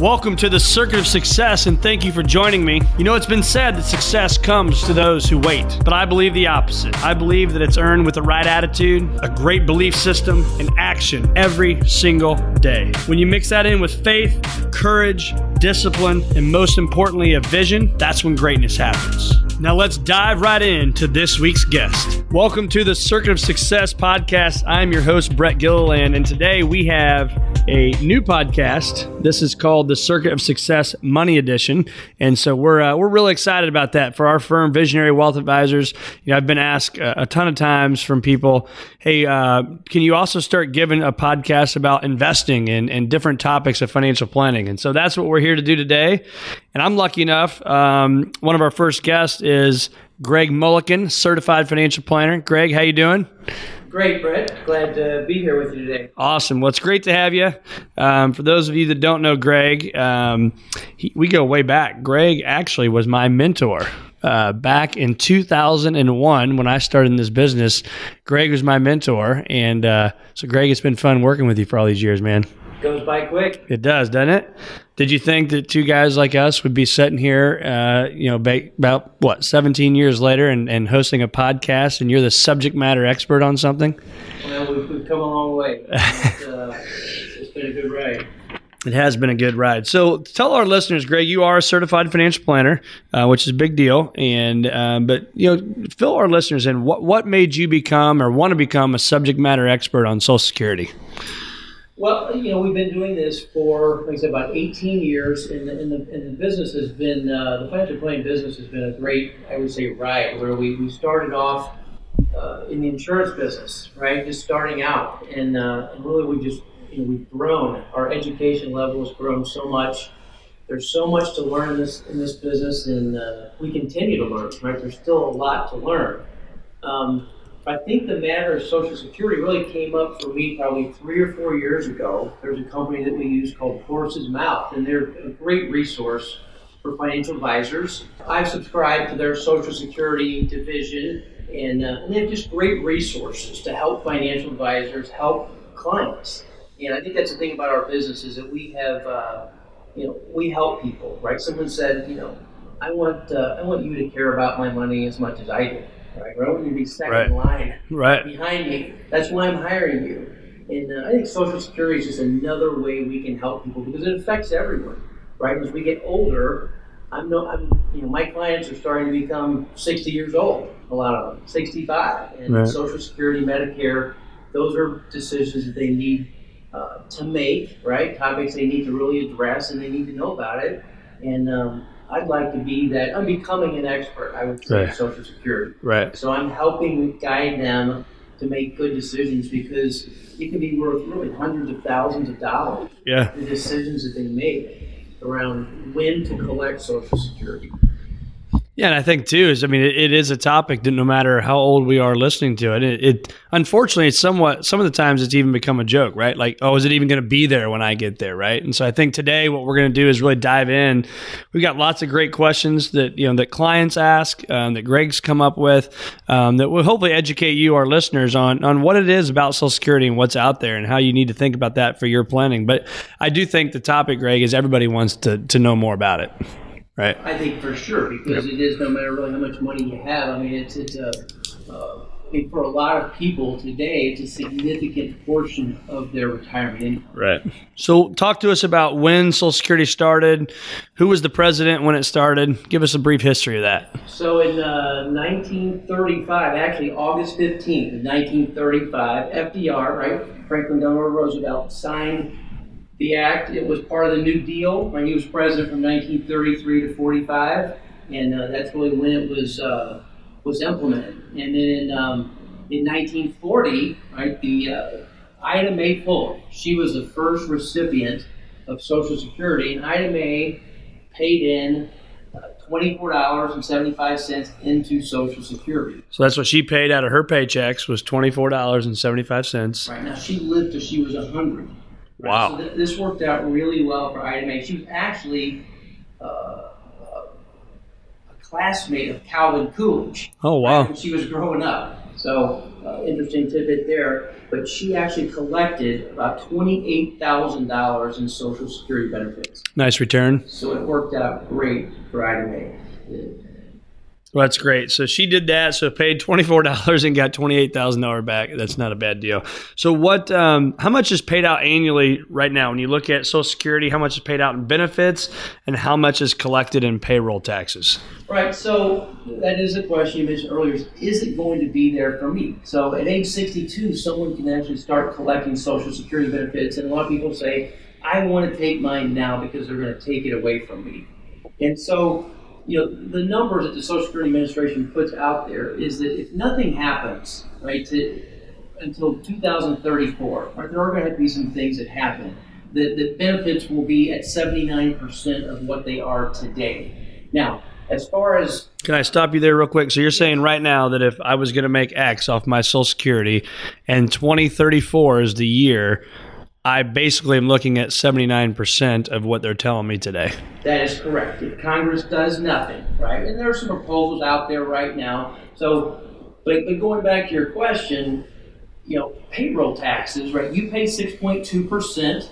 Welcome to the Circuit of Success, and thank you for joining me. You know, it's been said that success comes to those who wait, but I believe the opposite. I believe that it's earned with the right attitude, a great belief system, and action every single day. When you mix that in with faith, courage, discipline, and most importantly, a vision, that's when greatness happens. Now let's dive right into this week's guest. Welcome to the Circuit of Success podcast. I'm your host, Brett Gilliland, and today we have a new podcast. This is called the Circuit of Success Money Edition, and so we're uh, we're really excited about that for our firm, Visionary Wealth Advisors. You know, I've been asked a, a ton of times from people, "Hey, uh, can you also start giving a podcast about investing and, and different topics of financial planning?" And so that's what we're here to do today. And I'm lucky enough. Um, one of our first guests is Greg Mullican, certified financial planner. Greg, how you doing? Great, Brett. Glad to be here with you today. Awesome. Well, it's great to have you. Um, for those of you that don't know Greg, um, he, we go way back. Greg actually was my mentor. Uh, back in 2001, when I started in this business, Greg was my mentor. And uh, so, Greg, it's been fun working with you for all these years, man. Goes by quick. It does, doesn't it? Did you think that two guys like us would be sitting here, uh, you know, ba- about what, 17 years later and, and hosting a podcast and you're the subject matter expert on something? Well, we've, we've come a long way. It's, uh, it's been a good ride. It has been a good ride. So tell our listeners, Greg, you are a certified financial planner, uh, which is a big deal. And um, but you know, fill our listeners in. What what made you become or want to become a subject matter expert on Social Security? Well, you know, we've been doing this for, like I said, about 18 years, and the, and the, and the business has been, uh, the financial planning business has been a great, I would say, ride, where we, we started off uh, in the insurance business, right, just starting out, and, uh, and really we just, you know, we've grown. Our education level has grown so much. There's so much to learn in this in this business, and uh, we continue to learn. Right, there's still a lot to learn. Um, I think the matter of Social Security really came up for me probably three or four years ago. There's a company that we use called Horse's Mouth, and they're a great resource for financial advisors. I've subscribed to their Social Security division, and, uh, and they have just great resources to help financial advisors help clients. And I think that's the thing about our business is that we have, uh, you know, we help people, right? Someone said, you know, I want, uh, I want you to care about my money as much as I do right? I want you to be second Right. in line Right. behind me. That's why I'm hiring you. And uh, I think Social Security is just another way we can help people because it affects everyone, right? As we get older, I'm no, I'm, you know, my clients are starting to become 60 years old. A lot of them, 65, and Right. Social Security, Medicare, those are decisions that they need uh, to make, right? Topics they need to really address, and they need to know about it. And um, I'd like to be that. I'm becoming an expert. I would say Right. in Social Security. Right. So I'm helping guide them to make good decisions because it can be worth really hundreds of thousands of dollars. Yeah. The decisions that they make around when to collect Social Security. Yeah, and I think too is I mean it, it is a topic that no matter how old we are listening to it, it, it unfortunately it's somewhat some of the times it's even become a joke, right? Like, oh, is it even going to be there when I get there, right? And so I think today what we're going to do is really dive in. We've got lots of great questions that you know that clients ask, um, that Greg's come up with, um, that will hopefully educate you, our listeners, on on what it is about Social Security and what's out there and how you need to think about that for your planning. But I do think the topic, Greg, is everybody wants to to know more about it, right? I think for sure because it is no matter really how much money you have. I mean, it's it's a uh, I mean, for a lot of people today, it's a significant portion of their retirement income. Right. So, talk to us about when Social Security started. Who was the president when it started? Give us a brief history of that. So in uh, 1935, actually August 15th, 1935, FDR, right, Franklin Delano Roosevelt, signed the act. It was part of the New Deal. when he was president from 1933 to 45, and uh, that's really when it was uh, was implemented. And then in, um, in 1940, right, the uh, Ida Mae Fuller, she was the first recipient of Social Security, and Ida Mae paid in uh, $24.75 into Social Security. So that's what she paid out of her paychecks was twenty four dollars and seventy five cents. Right now, she lived till she was 100. Wow. So th- this worked out really well for Ida Mae. She was actually uh, uh, classmate of Calvin Coolidge. Oh wow! When she was growing up. So uh, interesting tidbit there. But she actually collected about twenty-eight thousand dollars in Social Security benefits. Nice return. So it worked out great for Ida Mae. Well, that's great. So she did that. So paid twenty four dollars and got twenty eight thousand dollar back. That's not a bad deal. So what? Um, how much is paid out annually right now? When you look at Social Security, how much is paid out in benefits, and how much is collected in payroll taxes? Right. So that is a question you mentioned earlier. Is it going to be there for me? So at age sixty two, someone can actually start collecting Social Security benefits, and a lot of people say, "I want to take mine now because they're going to take it away from me." And so you know, the numbers that the Social Security Administration puts out there is that if nothing happens, right, to, until 2034, right, there are going to, be some things that happen. The, the benefits will be at 79% of what they are today. Now, as far as can I stop you there real quick? So you're saying right now that if I was going to make X off my Social Security, and 2034 is the year I basically am looking at 79% of what they're telling me today. That is correct. If Congress does nothing, right? And there are some proposals out there right now. So, but, but going back to your question, you know, payroll taxes, right? You pay 6.2%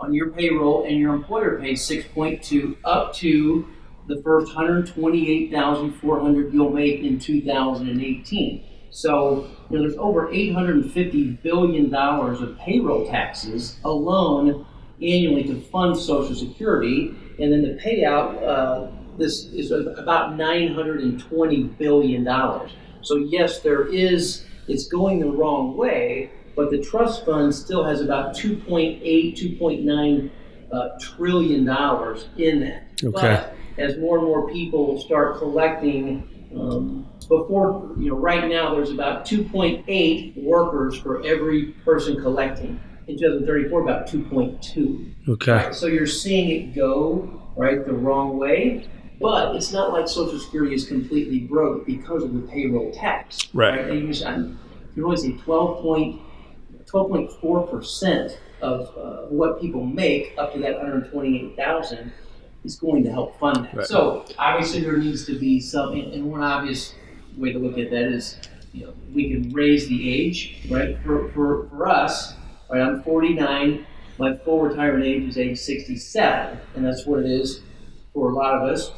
on your payroll and your employer pays 6.2 up to the first 128,400 you'll make in 2018. So you know, there's over 850 billion dollars of payroll taxes alone annually to fund Social Security, and then the payout. Uh, this is about 920 billion dollars. So yes, there is. It's going the wrong way, but the trust fund still has about 2.8, 2.9 uh, trillion dollars in that. Okay. But as more and more people start collecting um, before, you know, right now there's about 2.8 workers for every person collecting. In 2034, about 2.2. Okay. Right? So you're seeing it go right the wrong way, but it's not like Social Security is completely broke because of the payroll tax. Right. right? And you, can only say 12.4 percent of uh, what people make up to that 128,000 is going to help fund that. Right. So obviously there needs to be some, and one obvious way to look at that is, you know, we can raise the age, right? For, for, for us, right, I'm 49, my full retirement age is age 67, and that's what it is for a lot of us.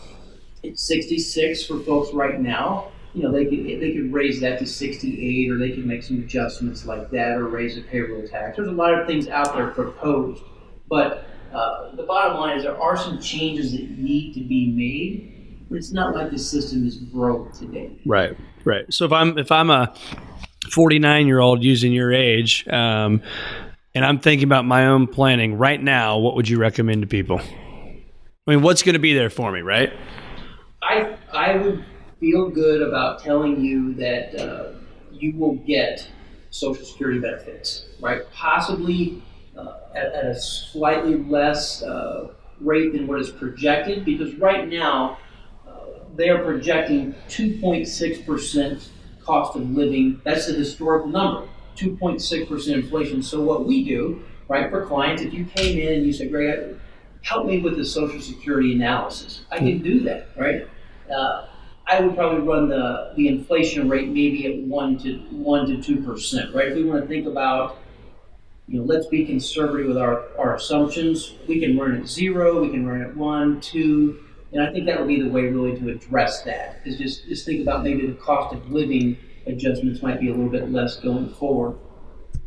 It's 66 for folks right now. You know, they could they could raise that to 68, or they could make some adjustments like that, or raise the payroll tax. There's a lot of things out there proposed, but uh, the bottom line is there are some changes that need to be made it's not like the system is broke today. Right, right. So if I'm if I'm a 49 year old using your age, um, and I'm thinking about my own planning right now, what would you recommend to people? I mean, what's going to be there for me, right? I I would feel good about telling you that uh, you will get Social Security benefits, right? Possibly uh, at, at, a slightly less uh, rate than what is projected, because right now they are projecting 2.6% cost of living. That's the historical number, 2.6% inflation. So what we do, right, for clients, if you came in and you said, Greg, help me with the Social Security analysis, I can do that, right? Uh, I would probably run the, the inflation rate maybe at one to one to two percent, right? If we want to think about, you know, let's be conservative with our, our assumptions. We can run at zero, we can run at one, two, and I think that would be the way really to address that is just, just think about maybe the cost of living adjustments might be a little bit less going forward.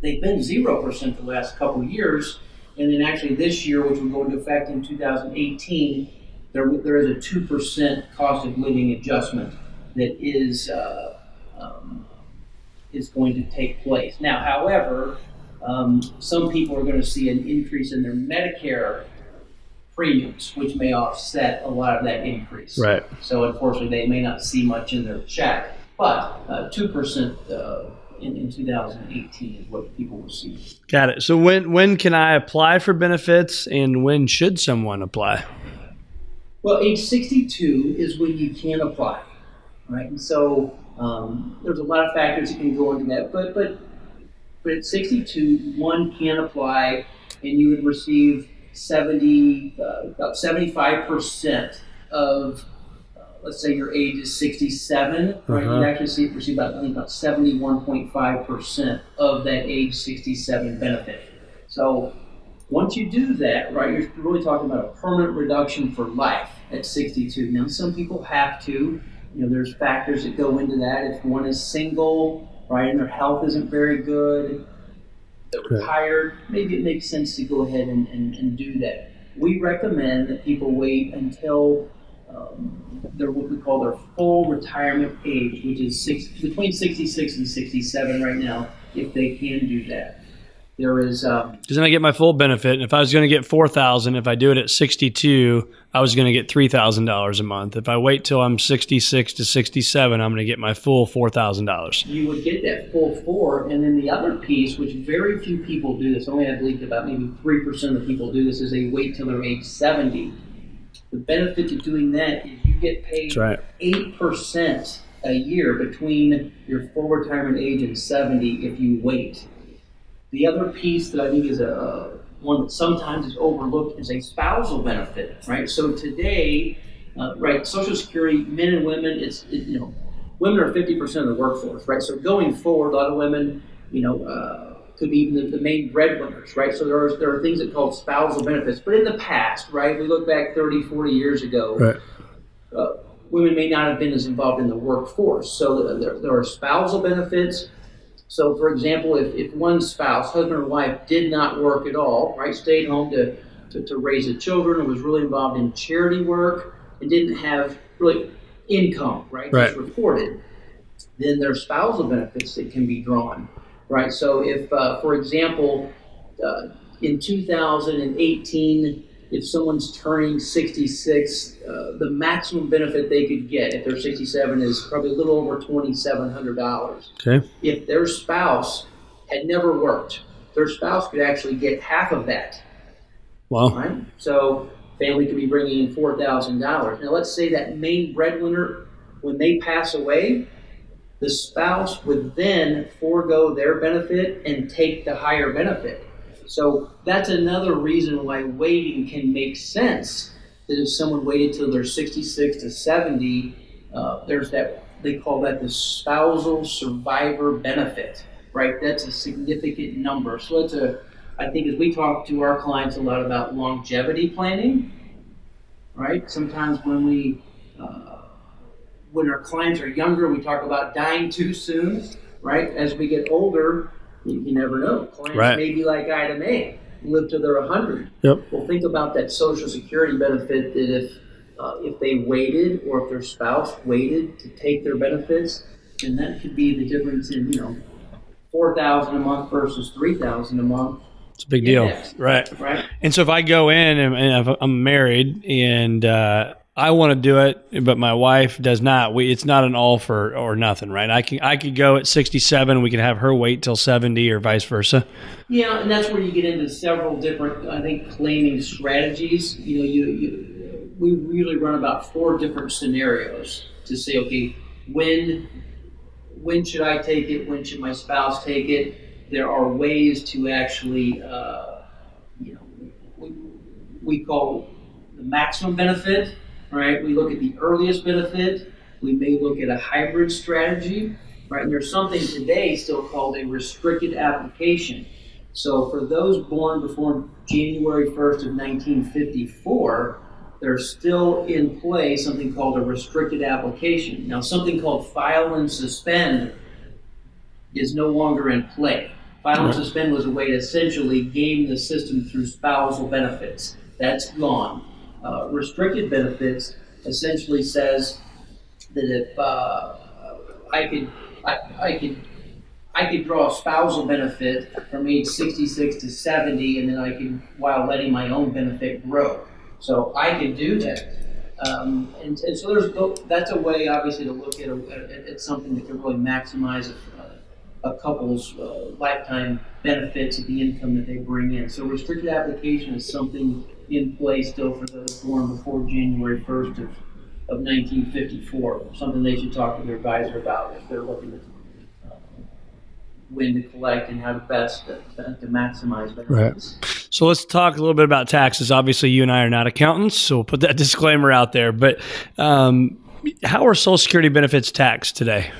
They've been 0% for the last couple of years. And then actually this year, which will go into effect in 2018, there, there is a 2% cost of living adjustment that is, uh, um, is going to take place. Now, however, um, some people are going to see an increase in their Medicare premiums, which may offset a lot of that increase. Right. So unfortunately, they may not see much in their check, but uh, two uh, percent in, in 2018 is what people will see. Got it. So when when can I apply for benefits, and when should someone apply? Well, age 62 is when you can apply, right? And so um, there's a lot of factors that can go into that, but but but at 62, one can apply, and you would receive 70, uh, about 75% of uh, let's say your age is 67, right? Uh-huh. You actually see, receive about, I think about 71.5% of that age 67 benefit. So once you do that, right, you're really talking about a permanent reduction for life at 62. Now, some people have to, you know, there's factors that go into that. If one is single, right, and their health isn't very good, they're retired, maybe it makes sense to go ahead and, and, and do that. We recommend that people wait until um, they're what we call their full retirement age, which is six, between 66 and 67 right now, if they can do that. There is um, Because then I get my full benefit. And if I was going to get four thousand, if I do it at sixty-two, I was going to get three thousand dollars a month. If I wait till I'm sixty-six to sixty-seven, I'm going to get my full four thousand dollars. you would get that full four. And then the other piece, which very few people do this, only I believe about maybe 3% of the people do this, is they wait till they're age 70. The benefit to doing that is you get paid right. 8% a year between your full retirement age and 70 if you wait. The other piece that I think is a, one that sometimes is overlooked is a spousal benefit, right? So today, uh, right, Social Security, men and women, it's, it, you know, women are 50% of the workforce, right? So going forward, a lot of women, you know, uh, could be even the, the main breadwinners, right? So there are, there are things that called spousal benefits. But in the past, right, we look back 30, 40 years ago, Right. uh, women may not have been as involved in the workforce. So there, there are spousal benefits. So, for example, if, if one spouse, husband or wife, did not work at all, right, stayed home to, to, to raise the children and was really involved in charity work and didn't have really income, right, Right. just reported, then there are spousal benefits that can be drawn, right? So, if, uh, for example, uh, in 2018, if someone's turning 66, uh, the maximum benefit they could get if they're 67 is probably a little over $2,700. Okay. If their spouse had never worked, their spouse could actually get half of that, Well, right? So family could be bringing in $4,000. Now let's say that main breadwinner, when they pass away, the spouse would then forego their benefit and take the higher benefit. So that's another reason why waiting can make sense. That if someone waited till they're 66 to 70, uh, there's that they call that the spousal survivor benefit, right? That's a significant number. So it's a, I think as we talk to our clients a lot about longevity planning, right? Sometimes when we uh, when our clients are younger, we talk about dying too soon, right? As we get older, you, you never know. Clients Right. may be like Ida Mae, live to they're 100. Yep. Well, think about that Social Security benefit that if uh, if they waited or if their spouse waited to take their benefits, then that could be the difference in you know four thousand a month versus three thousand a month, it's a big deal. Right. right? And so if I go in and, and I'm married and uh, I want to do it, but my wife does not, we it's not an all for or nothing, right? I can I could go at 67, we could have her wait till 70 or vice versa. Yeah, and that's where you get into several different, I think, claiming strategies. You know, you, you we really run about four different scenarios to say, okay, when when should I take it? When should my spouse take it? There are ways to actually, uh, you know, we, we call the maximum benefit, right? We look at the earliest benefit. We may look at a hybrid strategy, right? And there's something today still called a restricted application. So for those born before January 1st of 1954, there's still in play something called a restricted application. Now, something called file and suspend is no longer in play. File and suspend was a way to essentially game the system through spousal benefits. That's gone. Uh, restricted benefits essentially says that if uh, I could, I, I could, I could draw a spousal benefit from age 66 to 70, and then I could, while letting my own benefit grow. So I could do that. Um, and, and so there's that's a way, obviously, to look at, a, at something that can really maximize a, a couple's uh, lifetime benefits of the income that they bring in. So restricted application is something in place still for those born before January 1st of, of 1954. Something they should talk to their advisor about if they're looking at uh, when to collect and how to best to, to maximize benefits. Right. So let's talk a little bit about taxes. Obviously, you and I are not accountants, so we'll put that disclaimer out there. But um, how are Social Security benefits taxed today?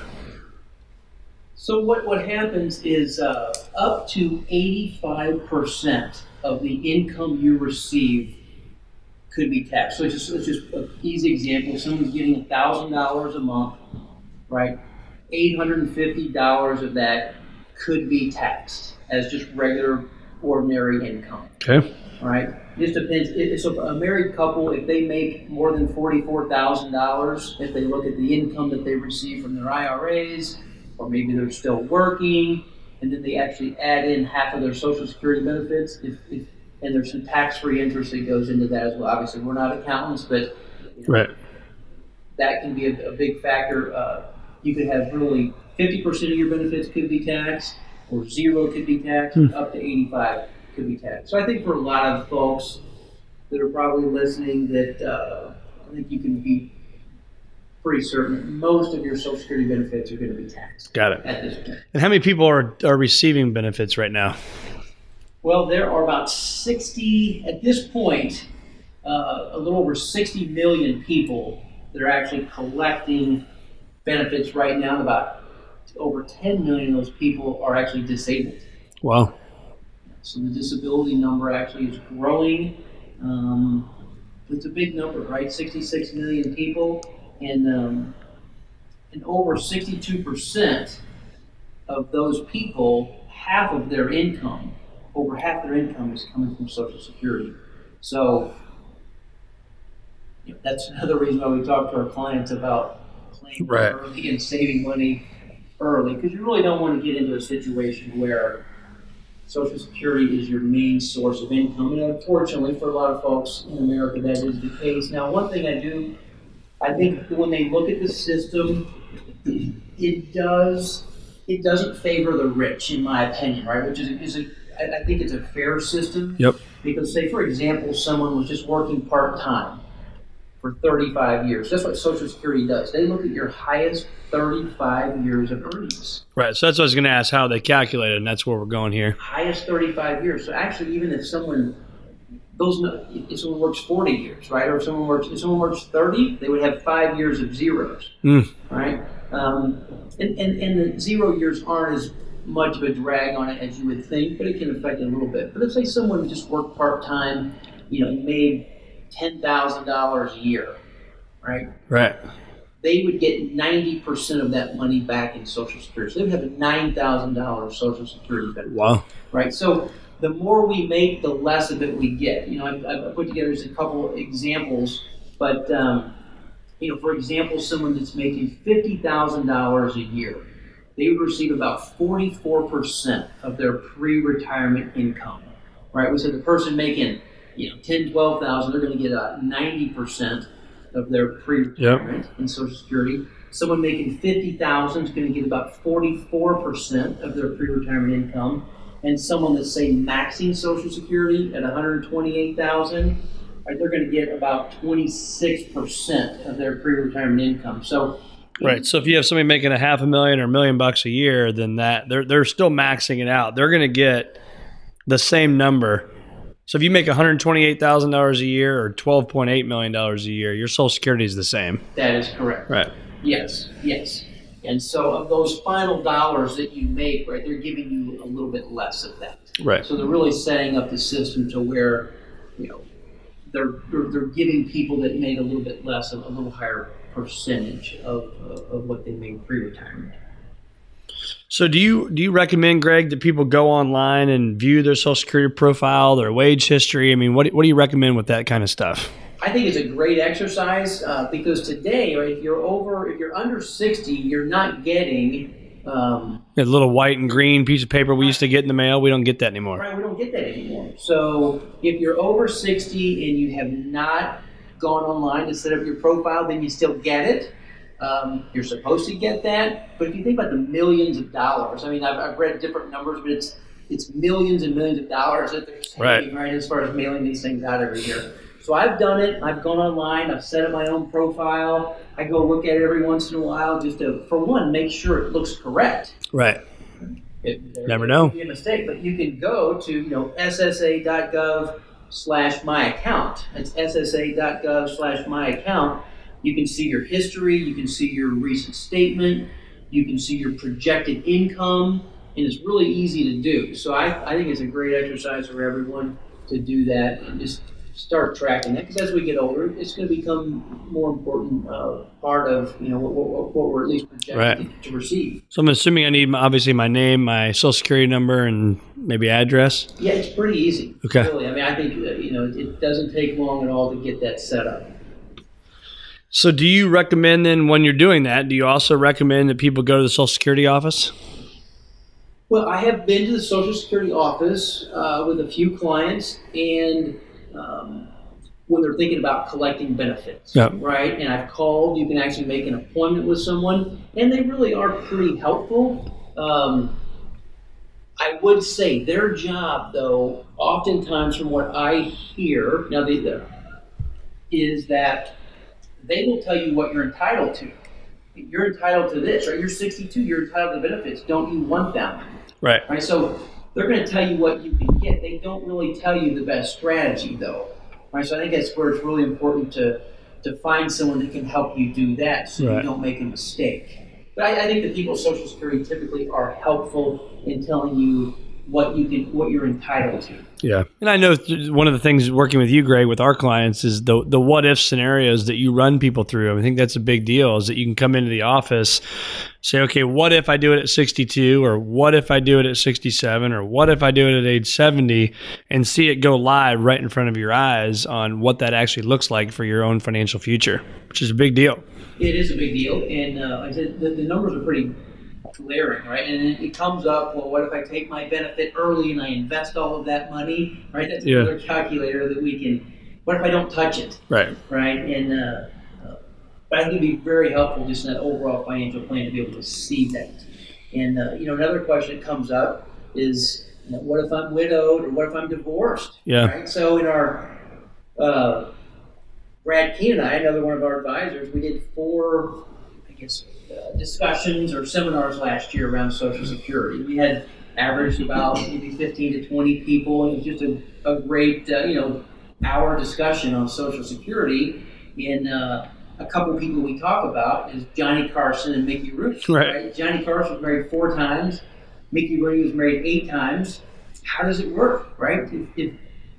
So what, what happens is uh, up to 85% of the income you receive could be taxed. So just, let's just an easy example. Someone's getting $1,000 a month, right? $850 of that could be taxed as just regular, ordinary income. Okay. All right. It just depends. It, so a married couple, if they make more than forty-four thousand dollars, if they look at the income that they receive from their IRAs, or maybe they're still working, and then they actually add in half of their Social Security benefits, if, if and there's some tax-free interest that goes into that as well. Obviously, we're not accountants, but you know, Right. that can be a, a big factor. Uh, you could have really 50% of your benefits could be taxed, or zero could be taxed, up to 85 could be taxed. So I think for a lot of folks that are probably listening, that uh, I think you can be pretty certain most of your Social Security benefits are going to be taxed Got it. at this point. And how many people are, are receiving benefits right now? Well, there are about 60, at this point, uh, a little over 60 million people that are actually collecting benefits right now. About over 10 million of those people are actually disabled. Wow. So the disability number actually is growing. Um, it's a big number, right? 66 million people, and um, and over 62% of those people, half of their income, over half their income is coming from Social Security. So you know, that's another reason why we talk to our clients about planning Right. early and saving money early, because you really don't want to get into a situation where Social Security is your main source of income, and unfortunately, for a lot of folks in America, that is the case. Now, one thing I do, I think when they look at the system, it does it doesn't favor the rich, in my opinion, right? Which is, is a, I, think it's a fair system. Yep. Because, say, for example, someone was just working part time for 35 years. That's what Social Security does. They look at your highest 35 years of earnings Right. So that's what I was going to ask how they calculate it, and that's where we're going here. highest 35 years. So actually, even if someone those if someone works 40 years, right, or if someone works if someone works 30, they would have five years of zeros, Mm. right? Um, and, and and the zero years aren't as much of a drag on it as you would think, but it can affect it a little bit. But let's say someone just worked part time, you know, made ten thousand dollars a year, right? Right. They would get 90% of that money back in Social Security. So they would have a $9,000 Social Security benefit Wow. right? So the more we make, the less of it we get. You know, I've, I've put together just a couple examples, but um, you know, for example, someone that's making fifty thousand dollars a year, they would receive about forty-four percent of their pre-retirement income, right? We said the person making you know ten, twelve thousand, they're going to get about ninety percent of their pre-retirement in Social Security. Someone making fifty thousand is going to get about forty-four percent of their pre-retirement income, and someone that's say maxing Social Security at one hundred twenty-eight thousand, right, they're going to get about twenty-six percent of their pre-retirement income. So, Right. So if you have somebody making a half a million or a million bucks a year, then that they're they're still maxing it out. They're going to get the same number. So if you make one hundred twenty-eight thousand dollars a year or twelve point eight million dollars a year, your Social Security is the same. that is correct. Right. Yes, yes. And so of those final dollars that you make, right, they're giving you a little bit less of that. Right. So they're really setting up the system to where, you know, they're they're, they're giving people that made a little bit less a, a little higher percentage of, of, of what they made pre-retirement. So do you do you recommend, Greg, that people go online and view their Social Security profile, their wage history? I mean, what what do you recommend with that kind of stuff? I think it's a great exercise uh, because today, right, if you're over, if you're under 60, you're not getting, um, A little white and green piece of paper we used to get in the mail. We don't get that anymore. right, we don't get that anymore. So if you're over 60 and you have not gone online to set up your profile, then you still get it. Um, you're supposed to get that. But if you think about the millions of dollars, I mean, I've, I've read different numbers, but it's it's millions and millions of dollars that they're saving, Right. right, as far as mailing these things out every year. So I've done it. I've gone online. I've set up my own profile. I go look at it every once in a while just to, for one, make sure it looks correct. Right. It, there Never know. Be a mistake, but you can go to you know ssa.gov slash my account. It's ssa.gov slash my account, You can see your history, you can see your recent statement, you can see your projected income, and it's really easy to do. So I, I think it's a great exercise for everyone to do that and just start tracking that because as we get older, it's going to become more important uh, part of you know what, what, what we're at least projected right. to, to, receive. So I'm assuming I need obviously my name, my social security number, and maybe address. Yeah, it's pretty easy. Okay. Really, I mean, I think uh, you know it doesn't take long at all to get that set up. So, do you recommend then when you're doing that? Do you also recommend that people go to the Social Security office? Well, I have been to the Social Security office uh, with a few clients, and um, when they're thinking about collecting benefits, yep. right? And I've called. You can actually make an appointment with someone, and they really are pretty helpful. Um, I would say their job, though, oftentimes from what I hear, now the, is that they will tell you what you're entitled to. You're entitled to this, right? You're 62. You're entitled to benefits. Don't you want them? Right. Right. So they're going to tell you what you can get. They don't really tell you the best strategy, though. Right. So I think that's where it's really important to to find someone that can help you do that, so right. you don't make a mistake. But I, I think the people Social Security typically are helpful in telling you what you can what you're entitled to. Yeah, and I know one of the things working with you, Greg, with our clients is the the what if scenarios that you run people through. I think that's a big deal. Is that you can come into the office, say, okay, what if I do it at 62, or what if I do it at 67, or what if I do it at age 70, and see it go live right in front of your eyes on what that actually looks like for your own financial future, which is a big deal. It is a big deal, and uh, I said the, the numbers are pretty glaring, right? And it, comes up, well, what if I take my benefit early and I invest all of that money, right? That's yeah. another calculator that we can. What if I don't touch it, right? Right, and uh, uh, but I think it'd be very helpful just in that overall financial plan to be able to see that. And uh, you know, another question that comes up is, you know, what if I'm widowed or what if I'm divorced? Yeah. Right. So in our uh, Brad Keene and I, another one of our advisors, we did four, I guess, discussions or seminars last year around Social Security. We had averaged about maybe 15 to 20 people, and it was just a, a great, uh, you know, hour discussion on Social Security. And uh, a couple people we talk about is Johnny Carson and Mickey Rooney. Right. right. Johnny Carson was married four times. Mickey Rooney was married eight times. How does it work, right? If, if,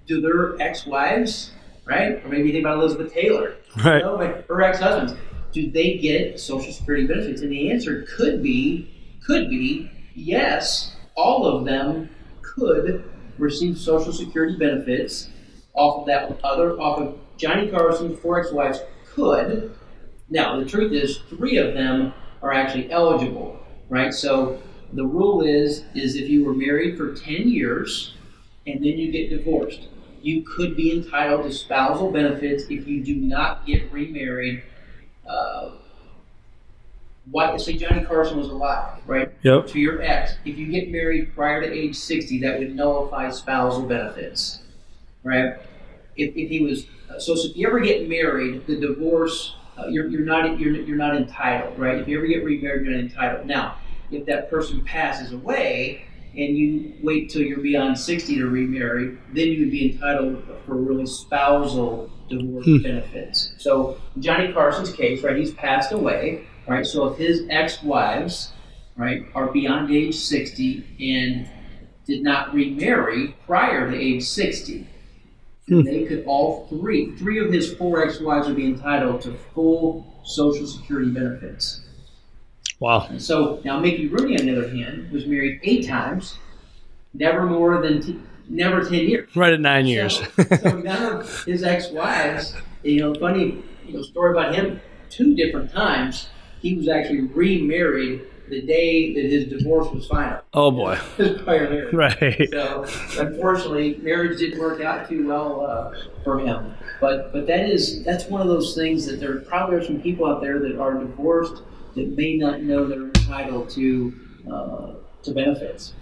do their ex-wives, right, or maybe you think about Elizabeth Taylor, right? You know, her ex-husbands do they get Social Security benefits? And the answer could be, could be, yes, all of them could receive Social Security benefits off of that other, off of Johnny Carson's four ex-wives could. Now, the truth is, three of them are actually eligible, right? So the rule is, is if you were married for 10 years and then you get divorced, you could be entitled to spousal benefits if you do not get remarried uh, what say Johnny Carson was alive, right? Yep. To your ex, if you get married prior to age sixty, that would nullify spousal benefits, right? If, if he was so, so if you ever get married, the divorce uh, you're, you're not you're, you're not entitled, right? If you ever get remarried, you're not entitled. Now, if that person passes away and you wait till you're beyond 60 to remarry, then you would be entitled for really spousal divorce hmm. benefits. So Johnny Carson's case, right, he's passed away, right? So if his ex-wives, right, are beyond age 60 and did not remarry prior to age 60, hmm. they could all three, three of his four ex-wives would be entitled to full Social Security benefits. Wow. And so now Mickey Rooney, on the other hand, was married eight times, never more than t- never 10 years. Right at nine years. So, so none of his ex-wives, you know, funny you know, story about him, two different times, he was actually remarried the day that his divorce was final. Oh boy. His prior marriage. Right. So unfortunately, marriage didn't work out too well uh, for him. But but that is that's one of those things that there probably are some people out there that are divorced that may not know they're entitled to uh, to benefits.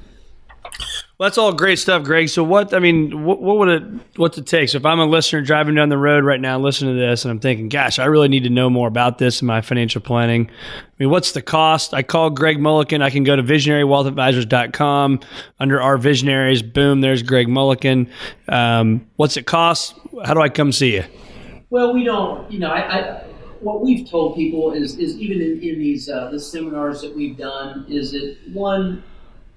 Well, that's all great stuff, Greg. So, what I mean, what, what, would it what's it take? So, if I'm a listener driving down the road right now, listening to this, and I'm thinking, "Gosh, I really need to know more about this in my financial planning." I mean, what's the cost? I call Greg Mullican. I can go to visionarywealthadvisors.com under our visionaries. Boom, there's Greg Mullican. Um, what's it cost? How do I come see you? Well, we don't. You know, I, I what we've told people is, is even in, in these uh, the seminars that we've done is that one,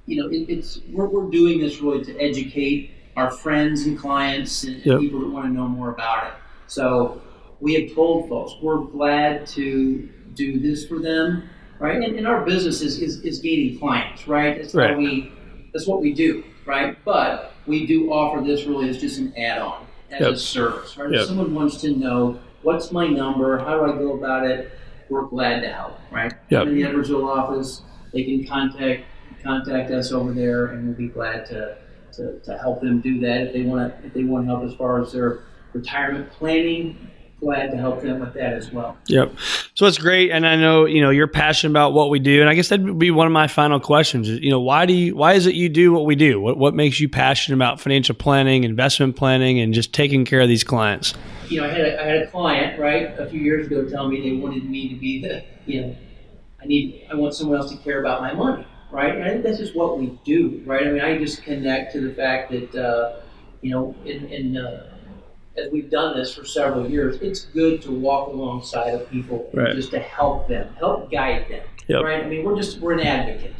you know, it, it's we're, we're doing this really to educate our friends and clients and, and Yep. people that want to know more about it. So we have told folks we're glad to do this for them, right? And, and our business is, is, is gaining clients, right? That's Right. how we that's what we do, right? But we do offer this really as just an add-on, as Yep. a service, right? Yep. If someone wants to know what's my number, how do I go about it, we're glad to help, right? Yep. I'm in the Edwardsville office, they can contact contact us over there, and we'll be glad to, to, to help them do that if they want to if they want help as far as their retirement planning. Glad to help them with that as well. Yep. So it's great, and I know you know you're passionate about what we do, and I guess that would be one of my final questions. You know, why do you why is it you do what we do? What what makes you passionate about financial planning, investment planning, and just taking care of these clients? you know, I had a, I had a client right a few years ago tell me they wanted me to be the, you know, I need, I want someone else to care about my money, right? And I think that's just what we do, right? I mean, I just connect to the fact that, uh, you know, in, in uh, as we've done this for several years, it's good to walk alongside of people Right. just to help them, help guide them, Yep. right? I mean, we're just we're an advocate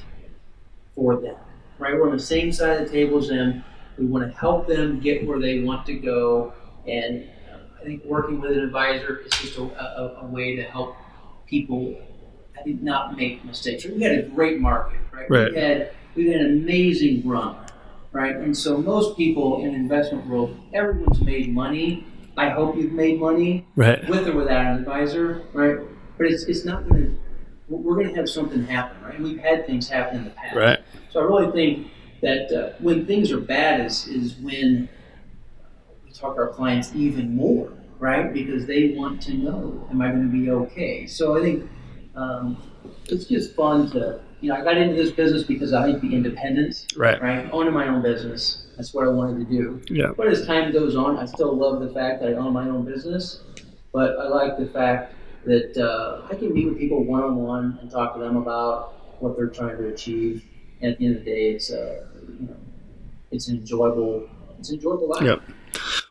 for them, right? We're on the same side of the table as them. We want to help them get where they want to go, and uh, I think working with an advisor is just a, a, a way to help people. I think not make mistakes. We had a great market, right? Right. We had we had an amazing run, right? And so most people in the investment world, everyone's made money. I hope you've made money Right. with or without an advisor, right? But it's, it's not going to, we're going to have something happen, right? We've had things happen in the past. Right. So I really think that uh, when things are bad is, is when we talk to our clients even more, right? Because they want to know, am I going to be okay? So I think um, it's just fun to, you know, I got into this business because I like the independence, Right. right? Owning my own business. That's what I wanted to do. Yeah. But as time goes on, I still love the fact that I own my own business. But I like the fact that uh, I can meet with people one on one and talk to them about what they're trying to achieve. And at the end of the day, it's uh, you know, it's an enjoyable, it's an enjoyable life. Yep.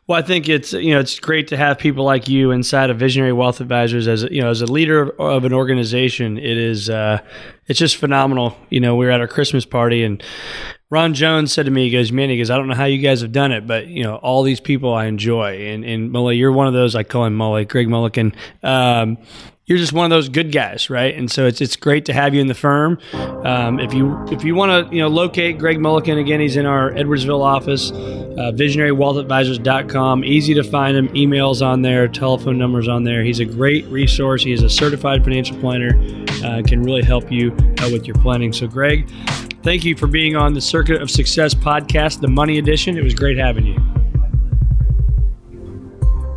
Well, I think it's you know it's great to have people like you inside of Visionary Wealth Advisors as you know as a leader of, of an organization. It is uh, it's just phenomenal. You know, we were at our Christmas party and Ron Jones said to me, he goes, man, he goes, I don't know how you guys have done it, but you know, all these people I enjoy, and and Mully, you're one of those. I call him Mully, Greg Mullican. Um, you're just one of those good guys, right? And so it's it's great to have you in the firm. Um, if you if you want to you know locate Greg Mullican again, he's in our Edwardsville office, uh, visionarywealthadvisors.com. Easy to find him. Emails on there, telephone numbers on there. He's a great resource. He is a certified financial planner. Uh, can really help you uh, with your planning. So, Greg, thank you for being on the Circuit of Success podcast, the Money Edition. It was great having you.